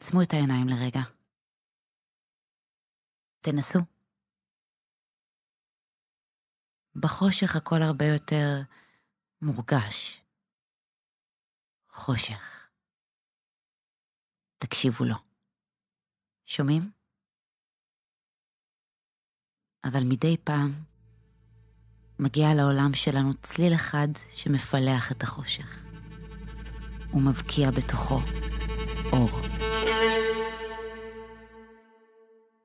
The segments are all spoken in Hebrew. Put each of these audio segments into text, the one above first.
תעצמו את העיניים לרגע. תנסו. בחושך הכל הרבה יותר מורגש. חושך. תקשיבו לו. שומעים? אבל מדי פעם מגיע לעולם שלנו צליל אחד שמפלח את החושך. הוא מבקיע בתוכו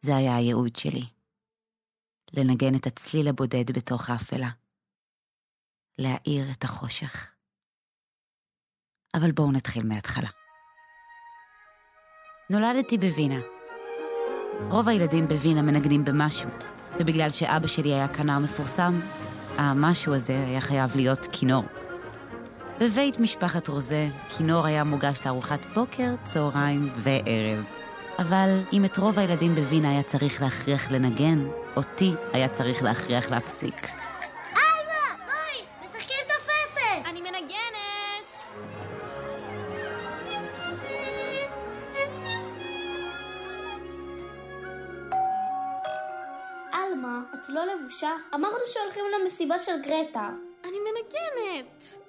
זה היה הייעוד שלי. לנגן את הצליל הבודד בתוך האפלה. להאיר את החושך. אבל בואו נתחיל מההתחלה. נולדתי בווינה. רוב הילדים בווינה מנגנים במשהו, ובגלל שאבא שלי היה כנר מפורסם, המשהו הזה היה חייב להיות כינור. בבית משפחת רוזה, כינור היה מוגש לארוחת בוקר, צהריים וערב. אבל אם את רוב הילדים בווינה היה צריך להכריח לנגן, אותי היה צריך להכריח להפסיק. אלמה, בואי, משחקים תופסת! אני מנגנת! אלמה, את לא לבושה? אמרנו שהולכים למסיבה של גרטה. אני מנגנת!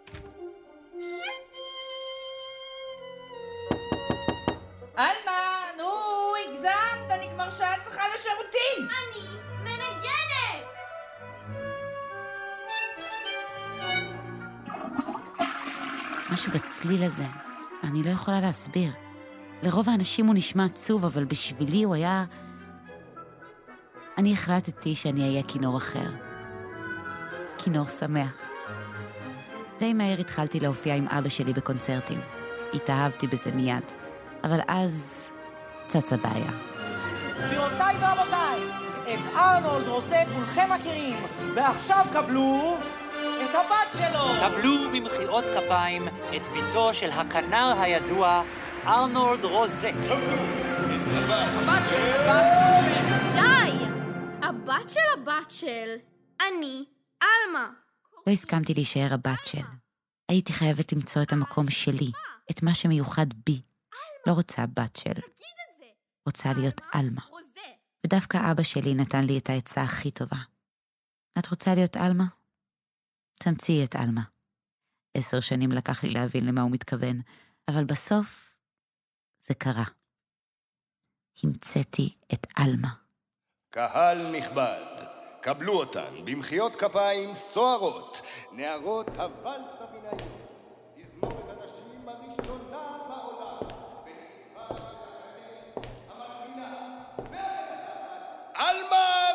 שעה צריכה לשירותים! אני מנגנת! משהו בצליל הזה, אני לא יכולה להסביר. לרוב האנשים הוא נשמע עצוב, אבל בשבילי הוא היה... אני החלטתי שאני אהיה כינור אחר. כינור שמח. די מהר התחלתי להופיע עם אבא שלי בקונצרטים. התאהבתי בזה מיד. אבל אז צצה בעיה. גבירותיי ורבותיי, את ארנולד רוסה כולכם מכירים, ועכשיו קבלו את הבת שלו! קבלו במחיאות כפיים את ביתו של הכנר הידוע ארנולד רוזה. די! הבת של הבת של אני, עלמה. לא הסכמתי להישאר הבת של. הייתי חייבת למצוא את המקום שלי, את מה שמיוחד בי. לא רוצה בת של. רוצה להיות עלמה. ודווקא אבא שלי נתן לי את העצה הכי טובה. את רוצה להיות עלמה? תמציאי את עלמה. עשר שנים לקח לי להבין למה הוא מתכוון, אבל בסוף זה קרה. המצאתי את עלמה. קהל נכבד, קבלו אותן במחיאות כפיים סוערות, נערות הוואלס הבינאי, alma.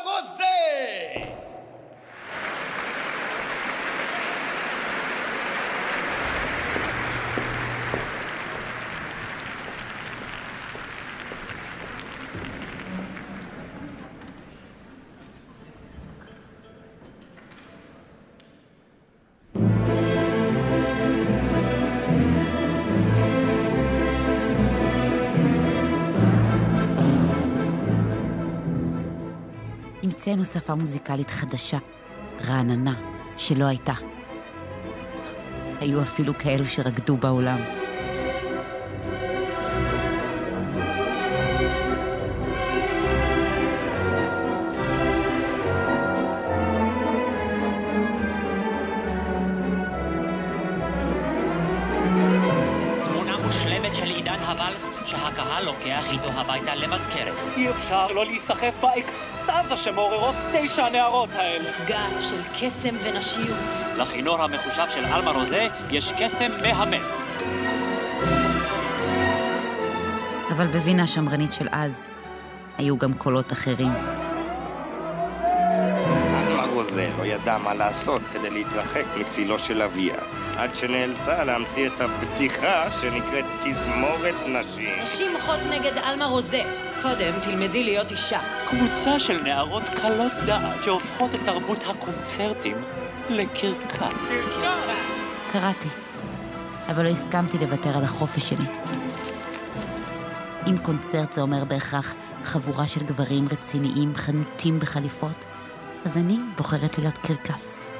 המצאנו שפה מוזיקלית חדשה, רעננה, שלא הייתה. היו אפילו כאלו שרקדו בעולם. אפשר לא להיסחף באקסטזה שמעוררות תשע הנערות האלה. מפגש של קסם ונשיות. לכינור המחושב של עלמה רוזה יש קסם מהמם. אבל בווינה השמרנית של אז, היו גם קולות אחרים. רוזה לא ידע מה לעשות כדי להתרחק מצילו של אביה, עד שנאלצה להמציא את הבדיחה שנקראת תזמורת נשים. נשים מוחות נגד עלמה רוזה. קודם תלמדי להיות אישה. קבוצה של נערות קלות דעת שהופכות את תרבות הקונצרטים לקרקס. קראתי, אבל לא הסכמתי לוותר על החופש שלי. אם קונצרט זה אומר בהכרח חבורה של גברים רציניים חנוטים בחליפות, אז אני בוחרת להיות קרקס.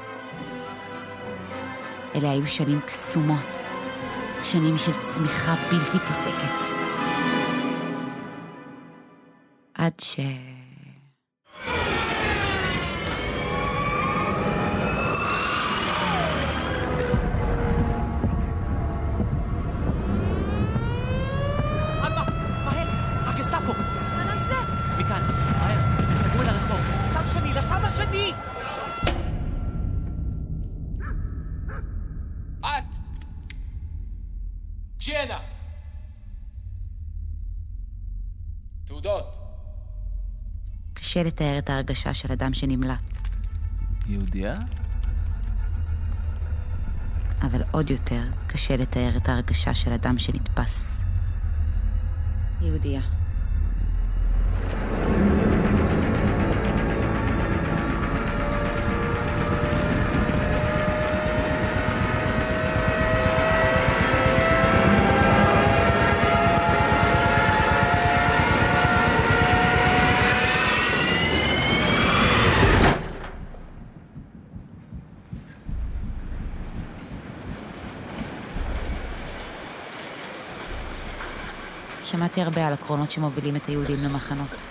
אלה היו שנים קסומות, שנים של צמיחה בלתי פוסקת. עד ש... קשה לתאר את ההרגשה של אדם שנמלט, יהודייה? אבל עוד יותר קשה לתאר את ההרגשה של אדם שנתפס. יהודייה. שמעתי הרבה על הקרונות שמובילים את היהודים למחנות.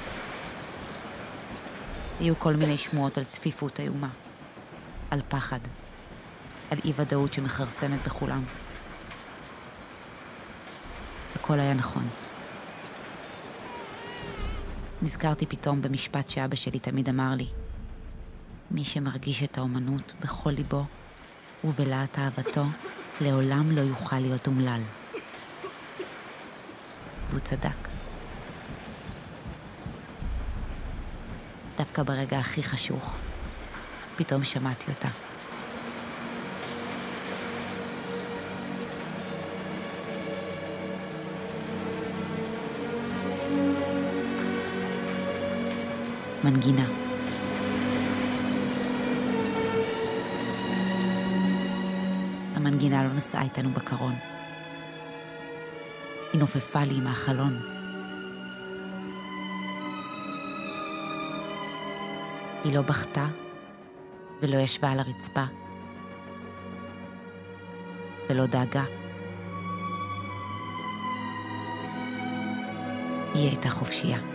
היו כל מיני שמועות על צפיפות איומה, על פחד, על אי-ודאות שמכרסמת בכולם. הכל היה נכון. נזכרתי פתאום במשפט שאבא שלי תמיד אמר לי: מי שמרגיש את האומנות בכל ליבו ובלהט אהבתו, לעולם לא יוכל להיות אומלל. והוא צדק. דווקא ברגע הכי חשוך, פתאום שמעתי אותה. מנגינה. המנגינה לא נסעה איתנו בקרון. היא נופפה לי מהחלון. היא לא בכתה ולא ישבה על הרצפה ולא דאגה. היא הייתה חופשייה.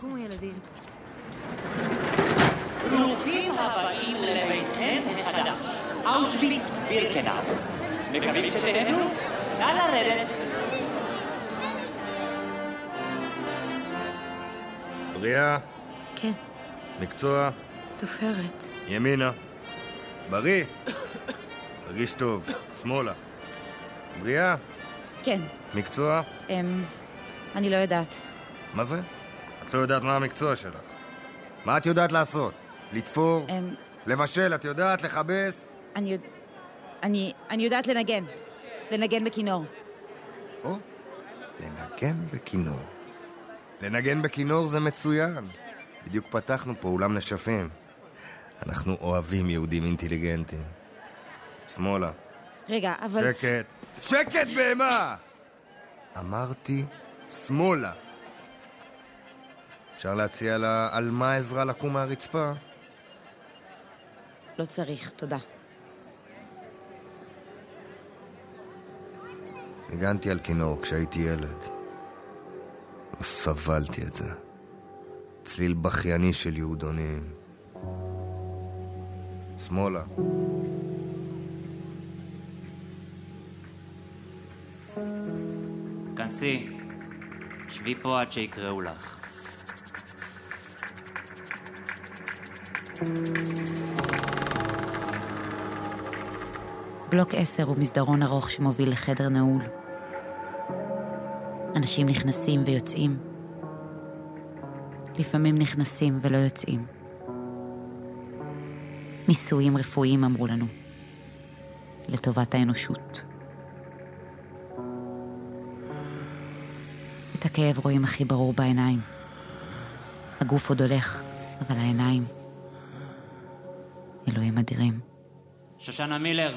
קומו ילדים. ברוכים הבאים לביתכם החדש, אושוויץ בירקנאו. מקווים שתהנו? נא לרדת. בריאה, כן, מקצוע, תופרת. ימינה. בריא. תרגיש טוב. שמאלה. בריאה, כן, מקצוע. אמ... אני לא יודעת. מה זה? את לא יודעת מה המקצוע שלך. מה את יודעת לעשות? לתפור? אמ... לבשל, את יודעת? לכבס? אני יודע... אני... אני יודעת לנגן. לנגן בכינור. או, לנגן בכינור. לנגן בכינור זה מצוין. בדיוק פתחנו פה אולם נשפים. אנחנו אוהבים יהודים אינטליגנטים. שמאלה. רגע, אבל... שקט. שקט בהמה! אמרתי שמאלה. אפשר להציע לה על מה עזרה לקום מהרצפה? לא צריך, תודה. ניגנתי על כינור כשהייתי ילד. לא סבלתי את זה. צליל בכייני של יהודונים. שמאלה. כנסי, שבי פה עד שיקראו לך. בלוק 10 הוא מסדרון ארוך שמוביל לחדר נעול. אנשים נכנסים ויוצאים. לפעמים נכנסים ולא יוצאים. ניסויים רפואיים אמרו לנו. לטובת האנושות. את הכאב רואים הכי ברור בעיניים. הגוף עוד הולך, אבל העיניים אלוהים אדירים. שושנה מילר,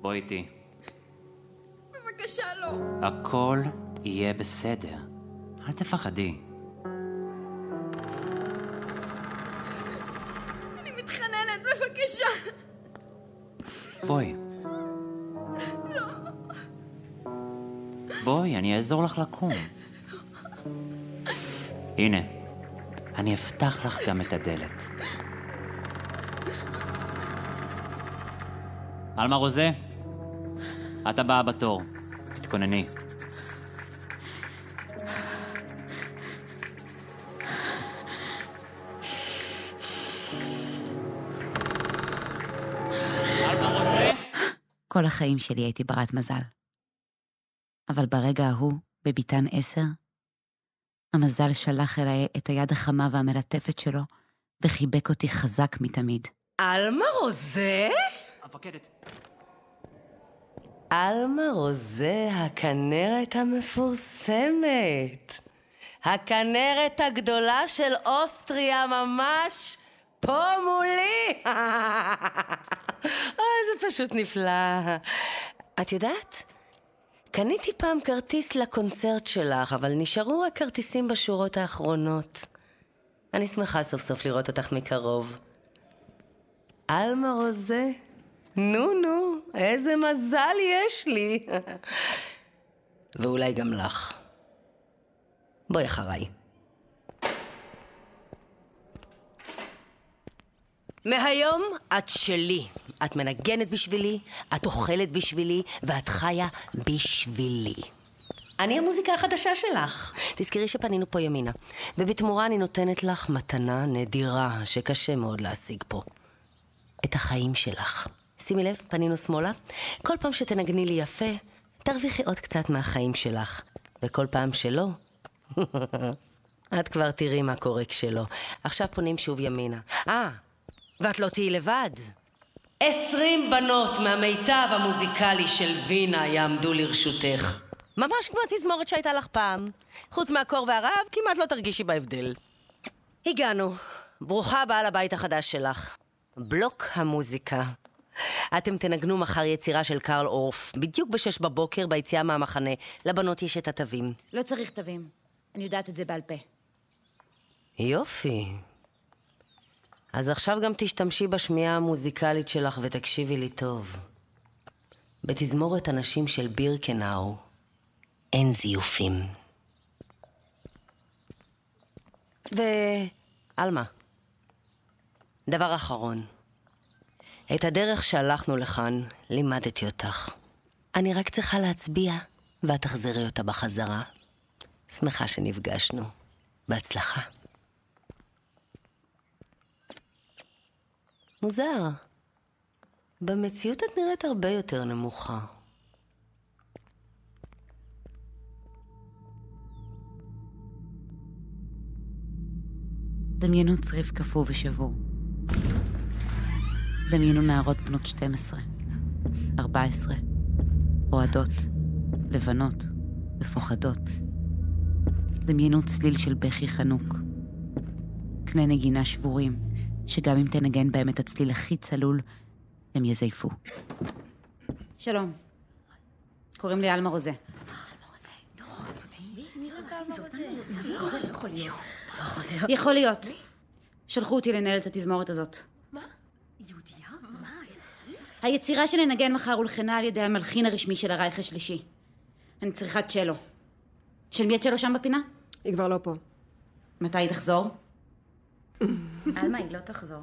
בואי איתי. בבקשה, לא. הכל יהיה בסדר. אל תפחדי. אני מתחננת, בבקשה. בואי. בואי, אני אעזור לך לקום. הנה, אני אפתח לך גם את הדלת. עלמה רוזה, את הבאה בתור. תתכונני. כל החיים שלי הייתי ברת מזל. אבל ברגע ההוא, בביתן עשר, המזל שלח אליי את היד החמה והמלטפת שלו, וחיבק אותי חזק מתמיד. עלמה רוזה? המפקדת. עלמה רוזה, הכנרת המפורסמת. הכנרת הגדולה של אוסטריה ממש פה מולי. אוי, זה פשוט נפלא. את יודעת? קניתי פעם כרטיס לקונצרט שלך, אבל נשארו רק כרטיסים בשורות האחרונות. אני שמחה סוף סוף לראות אותך מקרוב. עלמה רוזה? נו, נו, איזה מזל יש לי. ואולי גם לך. בואי אחריי. מהיום את שלי. את מנגנת בשבילי, את אוכלת בשבילי, ואת חיה בשבילי. אני המוזיקה החדשה שלך. תזכרי שפנינו פה ימינה. ובתמורה אני נותנת לך מתנה נדירה שקשה מאוד להשיג פה. את החיים שלך. שימי לב, פנינו שמאלה. כל פעם שתנגני לי יפה, תרוויחי עוד קצת מהחיים שלך. וכל פעם שלא, את כבר תראי מה קורה כשלא. עכשיו פונים שוב ימינה. אה, ואת לא תהיי לבד. עשרים בנות מהמיטב המוזיקלי של וינה יעמדו לרשותך. ממש כמו התזמורת שהייתה לך פעם. חוץ מהקור והרעב, כמעט לא תרגישי בהבדל. הגענו. ברוכה הבאה לבית החדש שלך. בלוק המוזיקה. אתם תנגנו מחר יצירה של קרל אורף, בדיוק בשש בבוקר ביציאה מהמחנה. לבנות יש את התווים. לא צריך תווים. אני יודעת את זה בעל פה. יופי. אז עכשיו גם תשתמשי בשמיעה המוזיקלית שלך ותקשיבי לי טוב. בתזמורת הנשים של בירקנאו אין זיופים. ועלמה, דבר אחרון. את הדרך שהלכנו לכאן לימדתי אותך. אני רק צריכה להצביע, ואת תחזרי אותה בחזרה. שמחה שנפגשנו. בהצלחה. מוזר. במציאות את נראית הרבה יותר נמוכה. דמיינו צריף קפוא ושבור. דמיינו נערות בנות 12, 14, רועדות, לבנות, מפוחדות. דמיינו צליל של בכי חנוק. כלי נגינה שבורים, שגם אם תנגן בהם את הצליל הכי צלול, הם יזייפו. שלום. קוראים לי עלמה רוזה. יכול להיות. שלחו אותי לנהל את התזמורת הזאת. היצירה שננגן מחר הולחנה על ידי המלחין הרשמי של הרייך השלישי. אני צריכה צ'לו. של מי הצ'לו שם בפינה? היא כבר לא פה. מתי היא תחזור? עלמה, היא לא תחזור.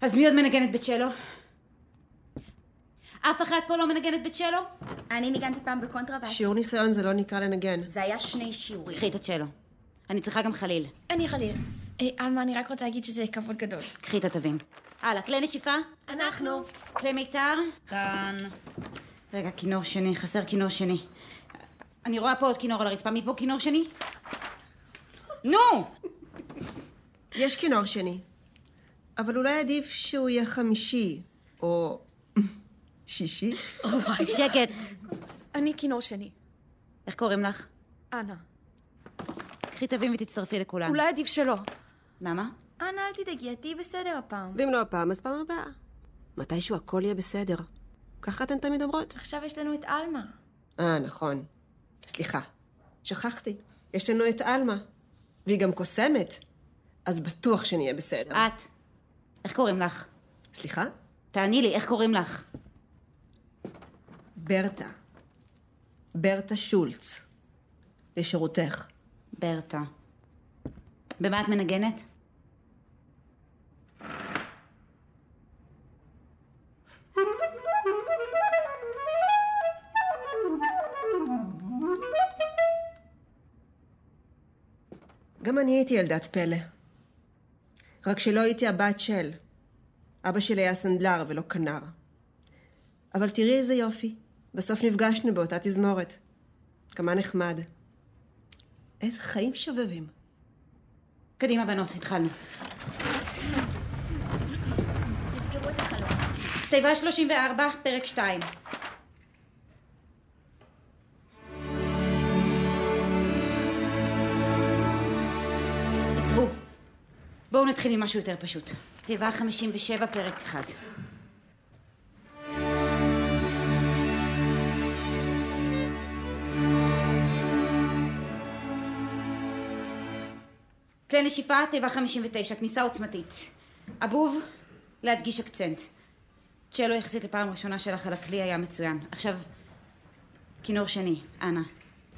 אז מי עוד מנגנת בצ'לו? אף אחת פה לא מנגנת בצ'לו? אני ניגנתי פעם בקונטרבאס. שיעור ניסיון זה לא נקרא לנגן. זה היה שני שיעורים. קחי את הצ'לו. אני צריכה גם חליל. אני חליל. אה, עלמה, אני רק רוצה להגיד שזה כבוד גדול. קחי את התווים. הלאה, כלי נשיפה? אנחנו. כלי מיתר? כאן. רגע, כינור שני, חסר כינור שני. אני רואה פה עוד כינור על הרצפה, מפה כינור שני? נו! יש כינור שני. אבל אולי עדיף שהוא יהיה חמישי, או שישי. שקט. אני כינור שני. איך קוראים לך? אנה. קחי תווים ותצטרפי לכולן. אולי עדיף שלא. למה? אנה, אל תדאגי, את תהיי בסדר הפעם. ואם לא הפעם, אז פעם הבאה. מתישהו הכל יהיה בסדר. ככה אתן תמיד אומרות. עכשיו יש לנו את עלמה. אה, נכון. סליחה, שכחתי. יש לנו את עלמה. והיא גם קוסמת. אז בטוח שנהיה בסדר. את. איך קוראים לך? סליחה? תעני לי, איך קוראים לך? ברטה. ברטה שולץ. לשירותך. ברטה. במה את מנגנת? גם אני הייתי ילדת פלא. רק שלא הייתי הבת של. אבא שלי היה סנדלר ולא כנר. אבל תראי איזה יופי. בסוף נפגשנו באותה תזמורת. כמה נחמד. איזה חיים שובבים. קדימה, בנות, התחלנו. תסגרו את החלום. תיבה 34, פרק 2. עצרו. בואו נתחיל עם משהו יותר פשוט. תיבה 57, פרק 1. כלי נשיפה, תיבה 59, כניסה עוצמתית. אבוב, להדגיש אקצנט. צ'לו יחסית לפעם ראשונה שלך על הכלי היה מצוין. עכשיו, כינור שני, אנא,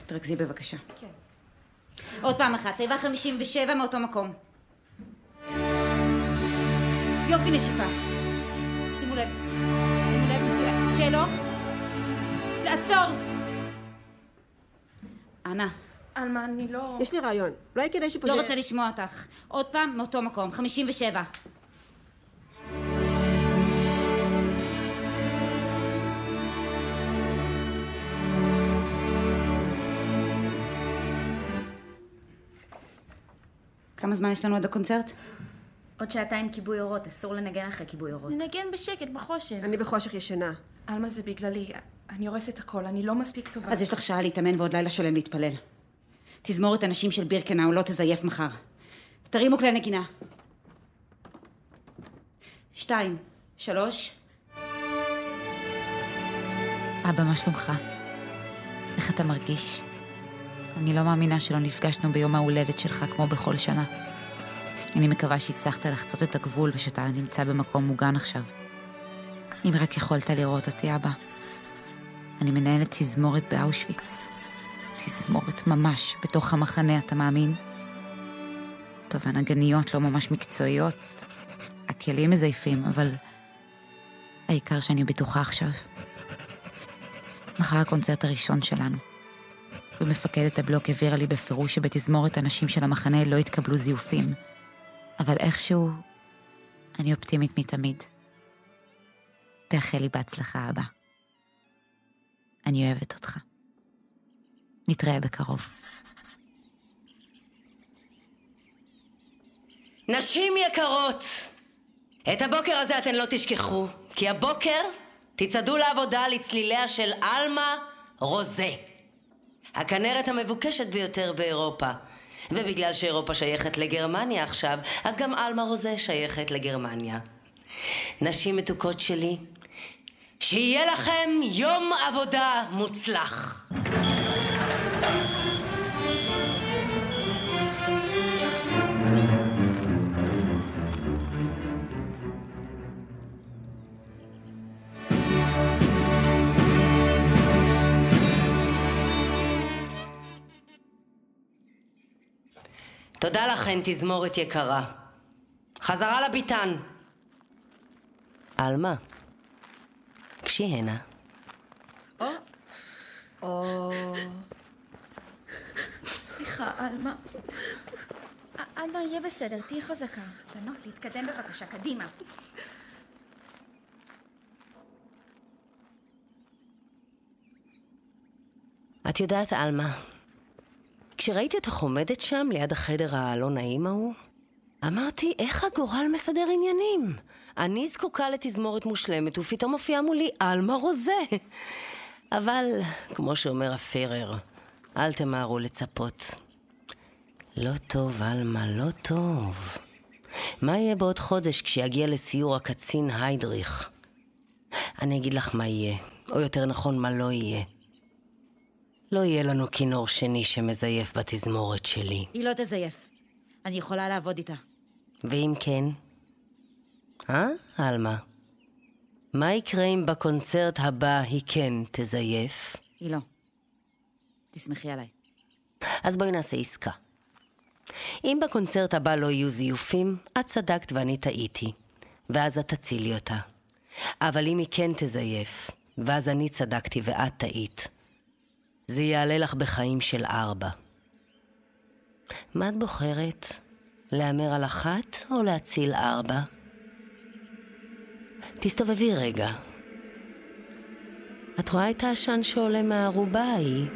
תרכזי בבקשה. כן. עוד פעם אחת, תיבה 57 מאותו מקום. יופי נשיפה. שימו לב, שימו לב, מצוין. צ'לו, לעצור! אנא. עלמה, אני לא... יש לי רעיון. אולי כדאי שפשוט... לא רוצה לשמוע אותך. עוד פעם, מאותו מקום, 57. כמה זמן יש לנו עד הקונצרט? עוד שעתיים כיבוי אורות, אסור לנגן אחרי כיבוי אורות. ננגן בשקט, בחושך. אני בחושך ישנה. עלמה, זה בגללי. אני הורסת הכל, אני לא מספיק טובה. אז יש לך שעה להתאמן ועוד לילה שלם להתפלל. תזמורת הנשים של בירקנאו לא תזייף מחר. תרימו כלי נגינה. שתיים, שלוש. אבא, מה שלומך? איך אתה מרגיש? אני לא מאמינה שלא נפגשנו ביום ההולדת שלך כמו בכל שנה. אני מקווה שהצלחת לחצות את הגבול ושאתה נמצא במקום מוגן עכשיו. אם רק יכולת לראות אותי, אבא. אני מנהלת תזמורת באושוויץ. תזמורת ממש בתוך המחנה, אתה מאמין? טוב, הנגניות לא ממש מקצועיות, הכלים מזייפים, אבל העיקר שאני בטוחה עכשיו. מחר הקונצרט הראשון שלנו. ומפקדת הבלוק הבהירה לי בפירוש שבתזמורת הנשים של המחנה לא התקבלו זיופים. אבל איכשהו, אני אופטימית מתמיד. תאחל לי בהצלחה הבאה. אני אוהבת אותך. נתראה בקרוב. נשים יקרות, את הבוקר הזה אתן לא תשכחו, כי הבוקר תצעדו לעבודה לצליליה של עלמה רוזה. הכנרת המבוקשת ביותר באירופה. ובגלל שאירופה שייכת לגרמניה עכשיו, אז גם עלמה רוזה שייכת לגרמניה. נשים מתוקות שלי, שיהיה לכם יום עבודה מוצלח. תודה לכן, תזמורת יקרה. חזרה לביתן. עלמה, גשי הנה. או... סליחה, עלמה. עלמה, יהיה בסדר, תהיי חזקה. בנות, להתקדם בבקשה, קדימה. את יודעת, עלמה, כשראיתי אותך עומדת שם ליד החדר הלא נעים ההוא, אמרתי, איך הגורל מסדר עניינים? אני זקוקה לתזמורת מושלמת, ופתאום מופיעה מולי עלמה רוזה. אבל, כמו שאומר הפירר, אל תמהרו לצפות. לא טוב, עלמה, לא טוב. מה יהיה בעוד חודש כשיגיע לסיור הקצין היידריך? אני אגיד לך מה יהיה, או יותר נכון, מה לא יהיה. לא יהיה לנו כינור שני שמזייף בתזמורת שלי. היא לא תזייף. אני יכולה לעבוד איתה. ואם כן? אה, עלמה? מה יקרה אם בקונצרט הבא היא כן תזייף? היא לא. תסמכי עליי. אז בואי נעשה עסקה. אם בקונצרט הבא לא יהיו זיופים, את צדקת ואני טעיתי. ואז את תצילי אותה. אבל אם היא כן תזייף, ואז אני צדקתי ואת טעית, זה יעלה לך בחיים של ארבע. מה את בוחרת? להמר על אחת או להציל ארבע? תסתובבי רגע. את רואה את העשן שעולה מהערובה ההיא?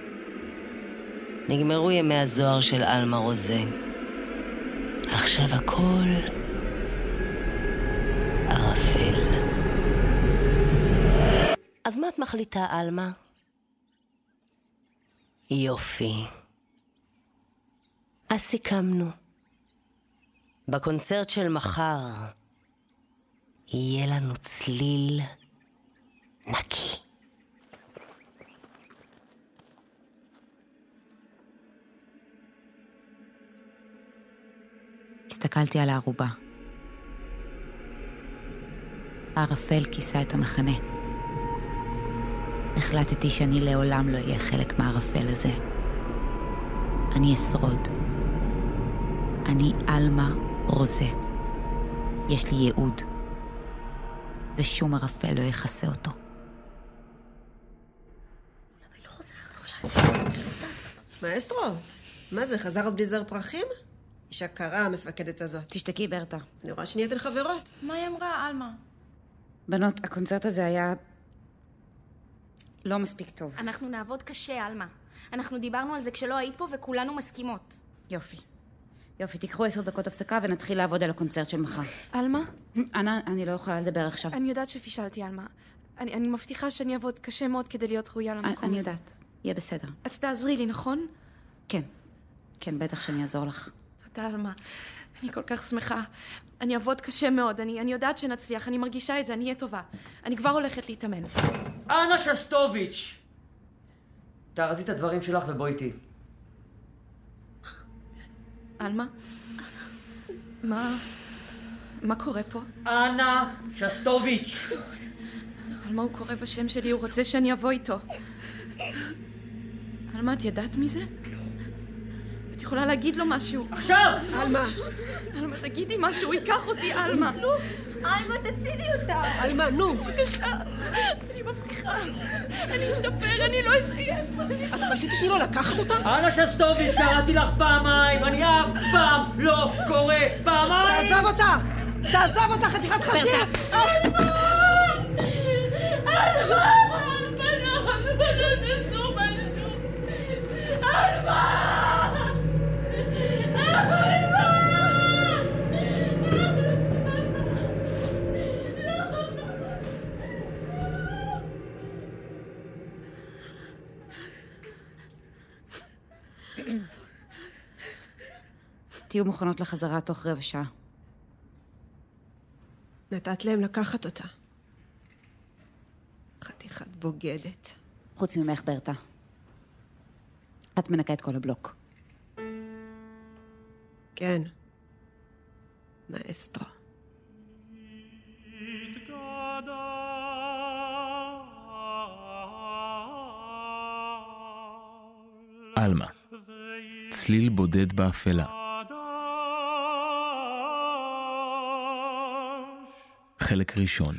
נגמרו ימי הזוהר של עלמה רוזה. עכשיו הכל ערפל. אז מה את מחליטה, עלמה? יופי. אז סיכמנו. בקונצרט של מחר יהיה לנו צליל נקי. הסתכלתי על הערובה. הערפל כיסה את המחנה. החלטתי שאני לעולם לא אהיה חלק מהערפל הזה. אני אשרוד. אני עלמה רוזה. יש לי ייעוד, ושום ערפל לא יכסה אותו. מאסטרו, מה זה, חזרת בלי זר פרחים? אישה קרה, המפקדת הזאת. תשתקי, ברטה. אני רואה שנהייתן חברות. מה היא אמרה, עלמה? בנות, הקונצרט הזה היה... לא מספיק טוב. אנחנו נעבוד קשה, עלמה. אנחנו דיברנו על זה כשלא היית פה וכולנו מסכימות. יופי. יופי, תיקחו עשר דקות הפסקה ונתחיל לעבוד על הקונצרט של מחר. עלמה? אנה, אני לא יכולה לדבר עכשיו. אני יודעת שפישלתי, עלמה. אני, אני מבטיחה שאני אעבוד קשה מאוד כדי להיות ראויה למקום אני הזה. יודעת. יהיה בסדר. את תעזרי לי, נכון? כן. כן, בטח שאני אעזור לך. תודה, עלמה. אני כל כך שמחה. אני אעבוד קשה מאוד, אני, אני יודעת שנצליח, אני מרגישה את זה, אני אהיה טובה. אני כבר הולכת להתאמן. אנה שסטוביץ'! תארזי את הדברים שלך ובואי איתי. עלמה? מה... מה קורה פה? אנה שסטוביץ'! עלמה הוא קורא בשם שלי, הוא רוצה שאני אבוא איתו. עלמה, את ידעת מזה? יכולה להגיד לו משהו. עכשיו! עלמה! עלמה, תגידי משהו, הוא ייקח אותי, עלמה. נו, עלמה, תצילי אותה. עלמה, נו! בבקשה, אני מבטיחה. אני אשתפר, אני לא אסיים. את פשוט תתני לו לקחת אותה? אנה שסטוביץ', קראתי לך פעמיים, אני אף פעם לא קורא פעמיים! תעזוב אותה! תעזוב אותה, חתיכת חזיר! תהיו מוכנות לחזרה תוך רבע שעה. נתת להם לקחת אותה. חתיכת בוגדת. חוץ ממך, ברטה. את מנקה את כל הבלוק. כן. מאסטרו. עלמה, צליל בודד באפלה. חלק ראשון.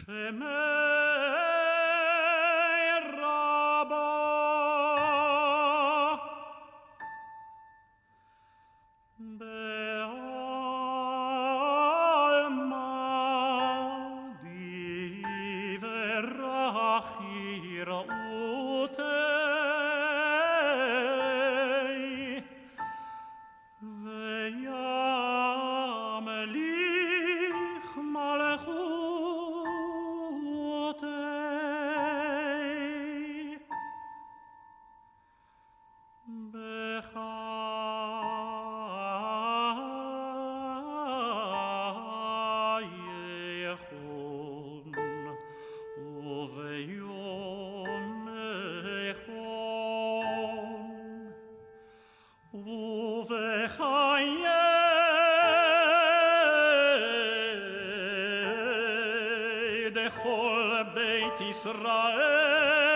Israel.